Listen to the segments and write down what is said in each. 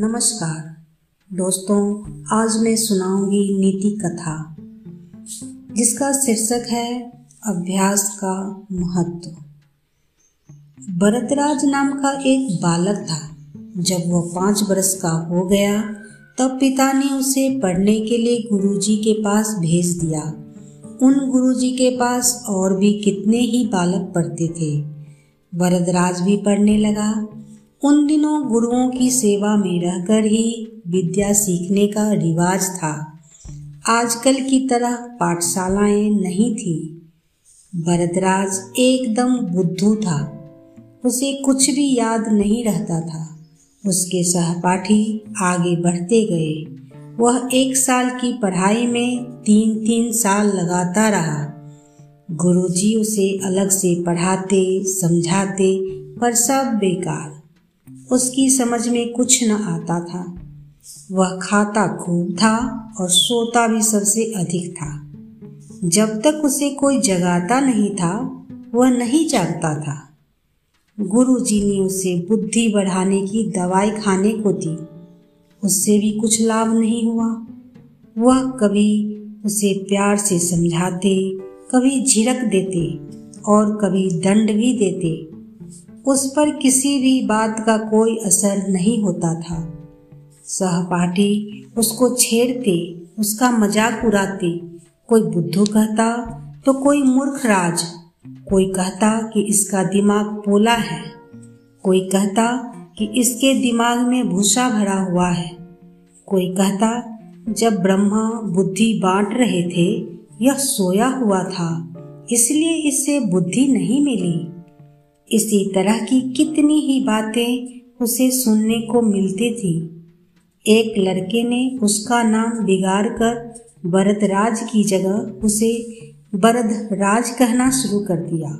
नमस्कार। दोस्तों, आज मैं सुनाऊँगी नीति कथा, जिसका शीर्षक है अभ्यास का महत्व। भरतराज नाम का एक बालक था। जब वह पाँच वर्ष का हो गया, तब पिता ने उसे पढ़ने के लिए गुरुजी के पास भेज दिया। उन गुरुजी के पास और भी कितने ही बालक पढ़ते थे। भरतराज भी पढ़ने लगा। उन दिनों गुरुओं की सेवा में रहकर ही विद्या सीखने का रिवाज था। आजकल की तरह पाठशालाएँ नहीं थी। भरतराज एकदम बुद्धू था। उसे कुछ भी याद नहीं रहता था। उसके सहपाठी आगे बढ़ते गए। वह एक साल की पढ़ाई में तीन तीन साल लगाता रहा। गुरुजी उसे अलग से पढ़ाते, समझाते, पर सब बेकार। उसकी समझ में कुछ न आता था। वह खाता खूब था और सोता भी सबसे अधिक था। जब तक उसे कोई जगाता नहीं था, वह नहीं जागता था। गुरु जी ने उसे बुद्धि बढ़ाने की दवाई खाने को दी। उससे भी कुछ लाभ नहीं हुआ। वह कभी उसे प्यार से समझाते, कभी झिड़क देते और कभी दंड भी देते। उस पर किसी भी बात का कोई असर नहीं होता था। सहपाठी उसको छेड़ते, उसका मज़ाक उड़ाते। कोई बुद्धू कहता तो कोई मूर्ख राज। कोई कहता कि इसका दिमाग पोला है। कोई कहता कि इसके दिमाग में भूसा भरा हुआ है। कोई कहता, जब ब्रह्मा बुद्धि बांट रहे थे, यह सोया हुआ था, इसलिए इसे बुद्धि नहीं मिली। इसी तरह की कितनी ही बातें उसे सुनने को मिलती थी। एक लड़के ने उसका नाम बिगाड़ कर भरतराज की जगह उसे राज कहना शुरू कर दिया।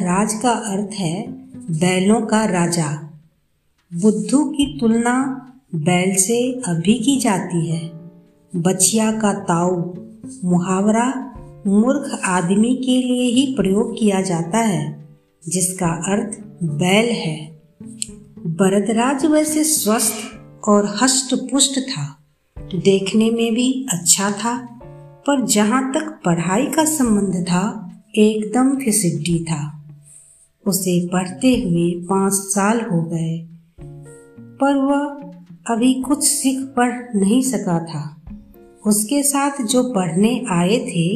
राज का अर्थ है बैलों का राजा। बुद्धू की तुलना बैल से अभी की जाती है। बचिया का ताऊ, मुहावरा मूर्ख आदमी के लिए ही प्रयोग किया जाता है। जिसका अर्थ बैल है। भरतराज वैसे स्वस्थ और हष्ट पुष्ट था। देखने में भी अच्छा था, पर जहाँ तक पढ़ाई का संबंध था, एकदम फिसिड्डी था। उसे पढ़ते हुए पाँच साल हो गए, पर वह अभी कुछ सीख पढ़ नहीं सका था। उसके साथ जो पढ़ने आए थे,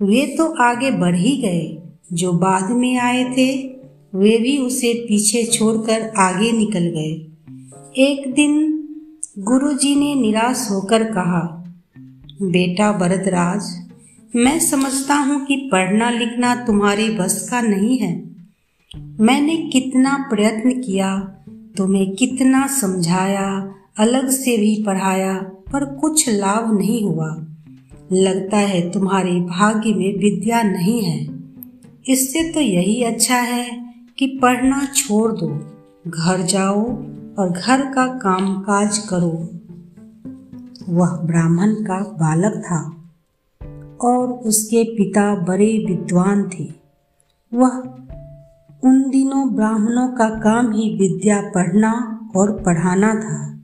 वे तो आगे बढ़ ही गए। जो बाद में आए थे, वे भी उसे पीछे छोड़कर आगे निकल गए। एक दिन गुरुजी ने निराश होकर कहा, बेटा भरतराज, मैं समझता हूँ कि पढ़ना लिखना तुम्हारे बस का नहीं है। मैंने कितना प्रयत्न किया, तुम्हें कितना समझाया, अलग से भी पढ़ाया, पर कुछ लाभ नहीं हुआ। लगता है तुम्हारे भाग्य में विद्या नहीं है। इससे तो यही अच्छा है कि पढ़ना छोड़ दो। घर जाओ और घर का काम काज करो। वह ब्राह्मण का बालक था और उसके पिता बड़े विद्वान थे। वह उन दिनों ब्राह्मणों का काम ही विद्या पढ़ना और पढ़ाना था।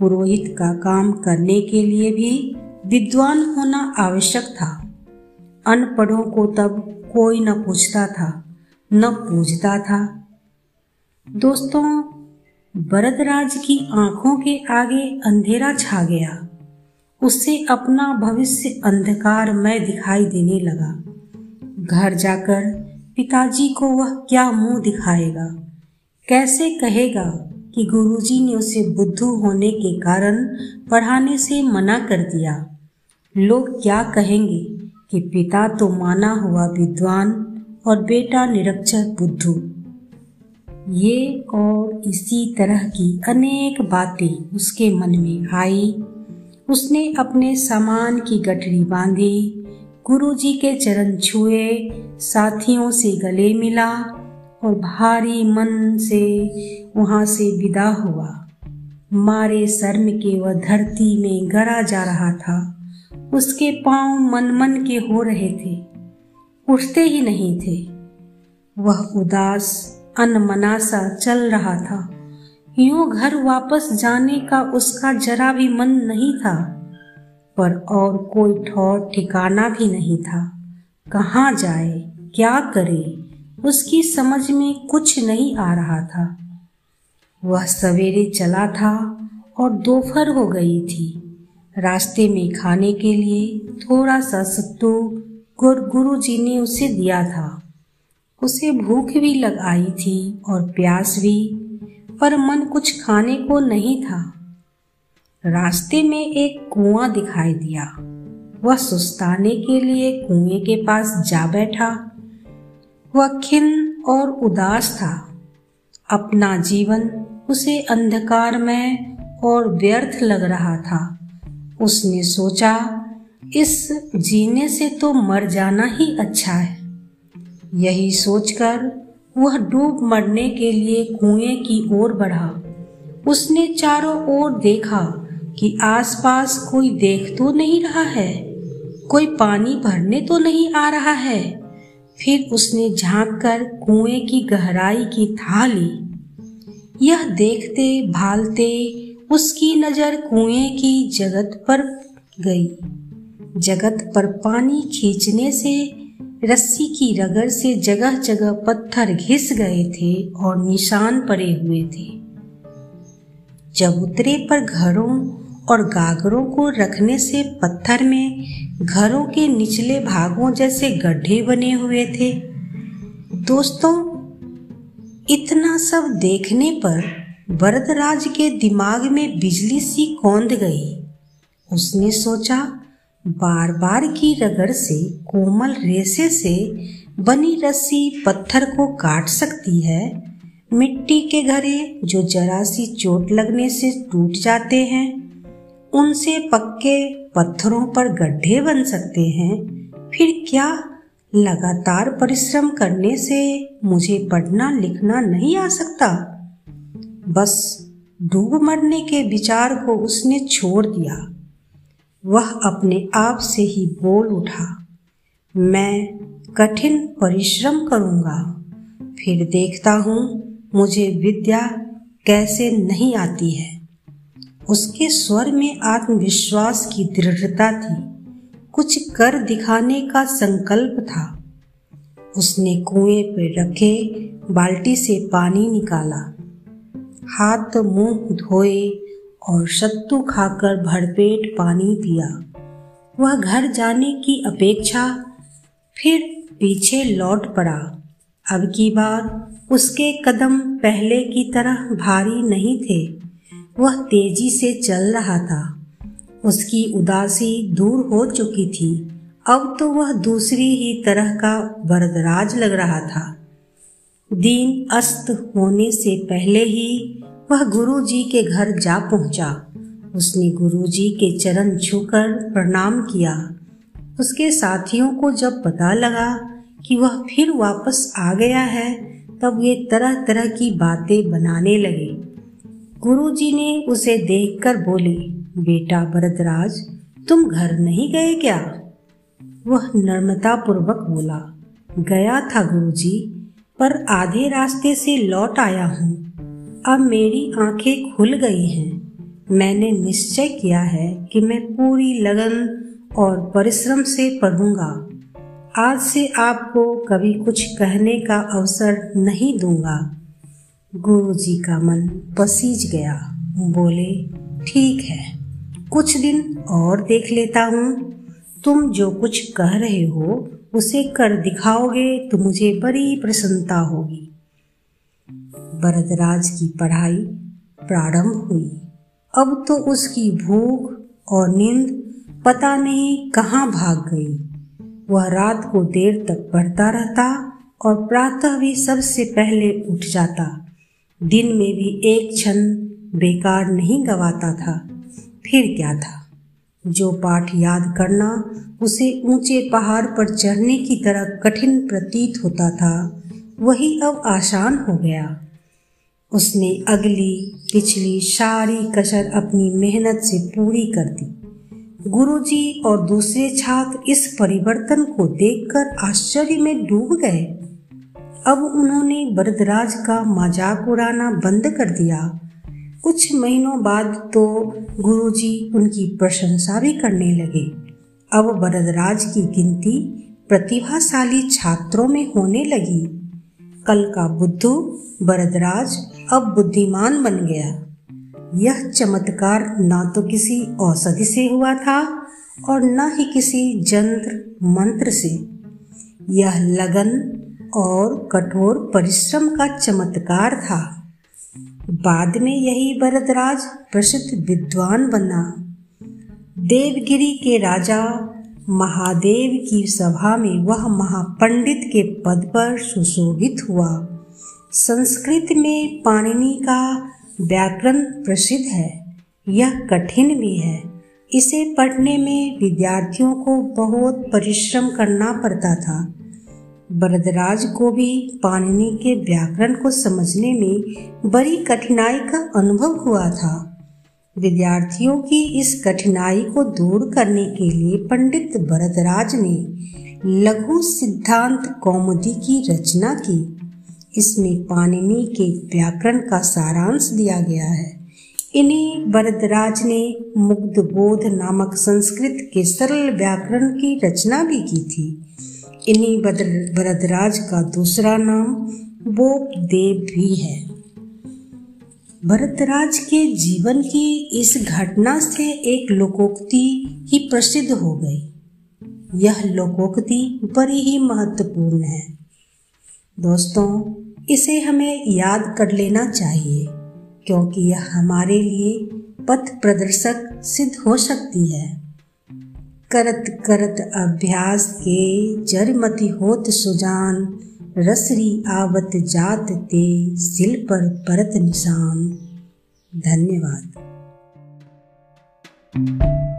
पुरोहित का काम करने के लिए भी विद्वान होना आवश्यक था। अनपढ़ों को तब कोई न पूछता था, न पूछता था। दोस्तों, भरतराज की आँखों के आगे अंधेरा छा गया। उससे अपना भविष्य अंधकार में दिखाई देने लगा। घर जाकर पिताजी को वह क्या मुँह दिखाएगा? कैसे कहेगा कि गुरुजी ने उसे बुद्धू होने के कारण पढ़ाने से मना कर दिया? लोग क्या कहेंगे? कि पिता तो माना हुआ विद्वान और बेटा निरक्षर बुद्धू। ये और इसी तरह की अनेक बातें उसके मन में आई। उसने अपने सामान की गठरी बांधी, गुरुजी के चरण छुए, साथियों से गले मिला और भारी मन से वहाँ से विदा हुआ। मारे शर्म के वह धरती में गड़ा जा रहा था। उसके पाँव मन मन के हो रहे थे, उठते ही नहीं थे। वह उदास अनमना सा चल रहा था। यूँ घर वापस जाने का उसका जरा भी मन नहीं था, पर और कोई ठौर ठिकाना भी नहीं था। कहाँ जाए, क्या करे, उसकी समझ में कुछ नहीं आ रहा था। वह सवेरे चला था और दोपहर हो गई थी। रास्ते में खाने के लिए थोड़ा सा सत्तू गुर गुरु जी ने उसे दिया था। उसे भूख भी लग आई थी और प्यास भी, पर मन कुछ खाने को नहीं था। रास्ते में एक कुआँ दिखाई दिया। वह सुस्ताने के लिए कुएँ के पास जा बैठा। वह खिन और उदास था। अपना जीवन उसे अंधकार में और व्यर्थ लग रहा था। उसने सोचा, इस जीने से तो मर जाना ही अच्छा है। यही सोचकर वह डूब मरने के लिए कुएँ की ओर बढ़ा। उसने चारों ओर देखा कि आसपास कोई देख तो नहीं रहा है, कोई पानी भरने तो नहीं आ रहा है। फिर उसने झाँक कर कुएँ की गहराई की था ली। यह देखते, भालते उसकी नज़र कुएँ की जगत पर गई। जगत पर पानी खींचने से, रस्सी की रगड़ से जगह जगह पत्थर घिस गए थे और निशान पड़े हुए थे। चबूतरे पर घरों और गागरों को रखने से पत्थर में, घरों के निचले भागों जैसे गड्ढे बने हुए थे। दोस्तों, इतना सब देखने पर वरदराज के दिमाग में बिजली सी कौंध गई। उसने सोचा बार बार की रगड़ से कोमल रेसे से बनी रस्सी पत्थर को काट सकती है। मिट्टी के घरे जो जरा सी चोट लगने से टूट जाते हैं, उनसे पक्के पत्थरों पर गड्ढे बन सकते हैं। फिर क्या लगातार परिश्रम करने से मुझे पढ़ना लिखना नहीं आ सकता? बस डूब मरने के विचार को उसने छोड़ दिया। वह अपने आप से ही बोल उठा, मैं कठिन परिश्रम करूँगा। फिर देखता हूँ मुझे विद्या कैसे नहीं आती है। उसके स्वर में आत्मविश्वास की दृढ़ता थी। कुछ कर दिखाने का संकल्प था। उसने कुएँ पर रखे बाल्टी से पानी निकाला। हाथ मुँह धोए और सत्तू खाकर भरपेट पानी पिया। वह घर जाने की अपेक्षा फिर पीछे लौट पड़ा। अब की बार उसके कदम पहले की तरह भारी नहीं थे। वह तेज़ी से चल रहा था। उसकी उदासी दूर हो चुकी थी। अब तो वह दूसरी ही तरह का वरदराज लग रहा था। दिन अस्त होने से पहले ही वह गुरु जी के घर जा पहुँचा। उसने गुरु जी के चरण छूकर प्रणाम किया। उसके साथियों को जब पता लगा कि वह फिर वापस आ गया है, तब वे तरह तरह की बातें बनाने लगे। गुरु जी ने उसे देखकर बोले, बेटा भरतराज तुम घर नहीं गए क्या? वह नर्मता पूर्वक बोला, गया था गुरुजी पर आधे रास्ते से लौट आया हूँ। अब मेरी आँखें खुल गई हैं। मैंने निश्चय किया है कि मैं पूरी लगन और परिश्रम से पढ़ूँगा। आज से आपको कभी कुछ कहने का अवसर नहीं दूँगा। गुरु जी का मन पसीज गया। बोले, ठीक है, कुछ दिन और देख लेता हूँ। तुम जो कुछ कह रहे हो उसे कर दिखाओगे तो मुझे बड़ी प्रसन्नता होगी। भरतराज की पढ़ाई प्रारंभ हुई। अब तो उसकी भूख और नींद पता नहीं कहाँ भाग गई। वह रात को देर तक पढ़ता रहता और प्रातः भी सबसे पहले उठ जाता। दिन में भी एक क्षण बेकार नहीं गवाता था। फिर क्या था? जो पाठ याद करना उसे ऊँचे पहाड़ पर चढ़ने की तरह कठिन प्रतीत होता था, वही अब आसान हो गया। उसने अगली पिछली सारी कसर अपनी मेहनत से पूरी कर दी। गुरुजी और दूसरे छात्र इस परिवर्तन को देखकर आश्चर्य में डूब गए। अब उन्होंने बरदराज का मज़ाक उड़ाना बंद कर दिया। कुछ महीनों बाद तो गुरुजी उनकी प्रशंसा भी करने लगे। अब वरदराज की गिनती प्रतिभाशाली छात्रों में होने लगी। कल का बुद्धू वरदराज अब बुद्धिमान बन गया। यह चमत्कार न तो किसी औषधि से हुआ था और न ही किसी जंत्र मंत्र से। यह लगन और कठोर परिश्रम का चमत्कार था। बाद में यही भरतराज प्रसिद्ध विद्वान बना। देवगिरी के राजा महादेव की सभा में वह महापंडित के पद पर सुशोभित हुआ। संस्कृत में पाणिनि का व्याकरण प्रसिद्ध है। यह कठिन भी है। इसे पढ़ने में विद्यार्थियों को बहुत परिश्रम करना पड़ता था। बरदराज को भी पाणिनि के व्याकरण को समझने में बड़ी कठिनाई का अनुभव हुआ था। विद्यार्थियों की इस कठिनाई को दूर करने के लिए पंडित भरतराज ने लघु सिद्धांत कौमुदी की रचना की। इसमें पाणिनि के व्याकरण का सारांश दिया गया है। इन्हीं भरतराज ने मुग्ध बोध नामक संस्कृत के सरल व्याकरण की रचना भी की थी। इन्हीं भरतराज का दूसरा नाम बोप देव भी है। भरतराज के जीवन की इस घटना से एक लोकोक्ति ही प्रसिद्ध हो गई। यह लोकोक्ति बड़ी ही महत्वपूर्ण है। दोस्तों, इसे हमें याद कर लेना चाहिए, क्योंकि यह हमारे लिए पथ प्रदर्शक सिद्ध हो सकती है। करत करत अभ्यास के जरमति होत सुजान, रसरी आवत जात ते सिल पर परत निशान। धन्यवाद। thank you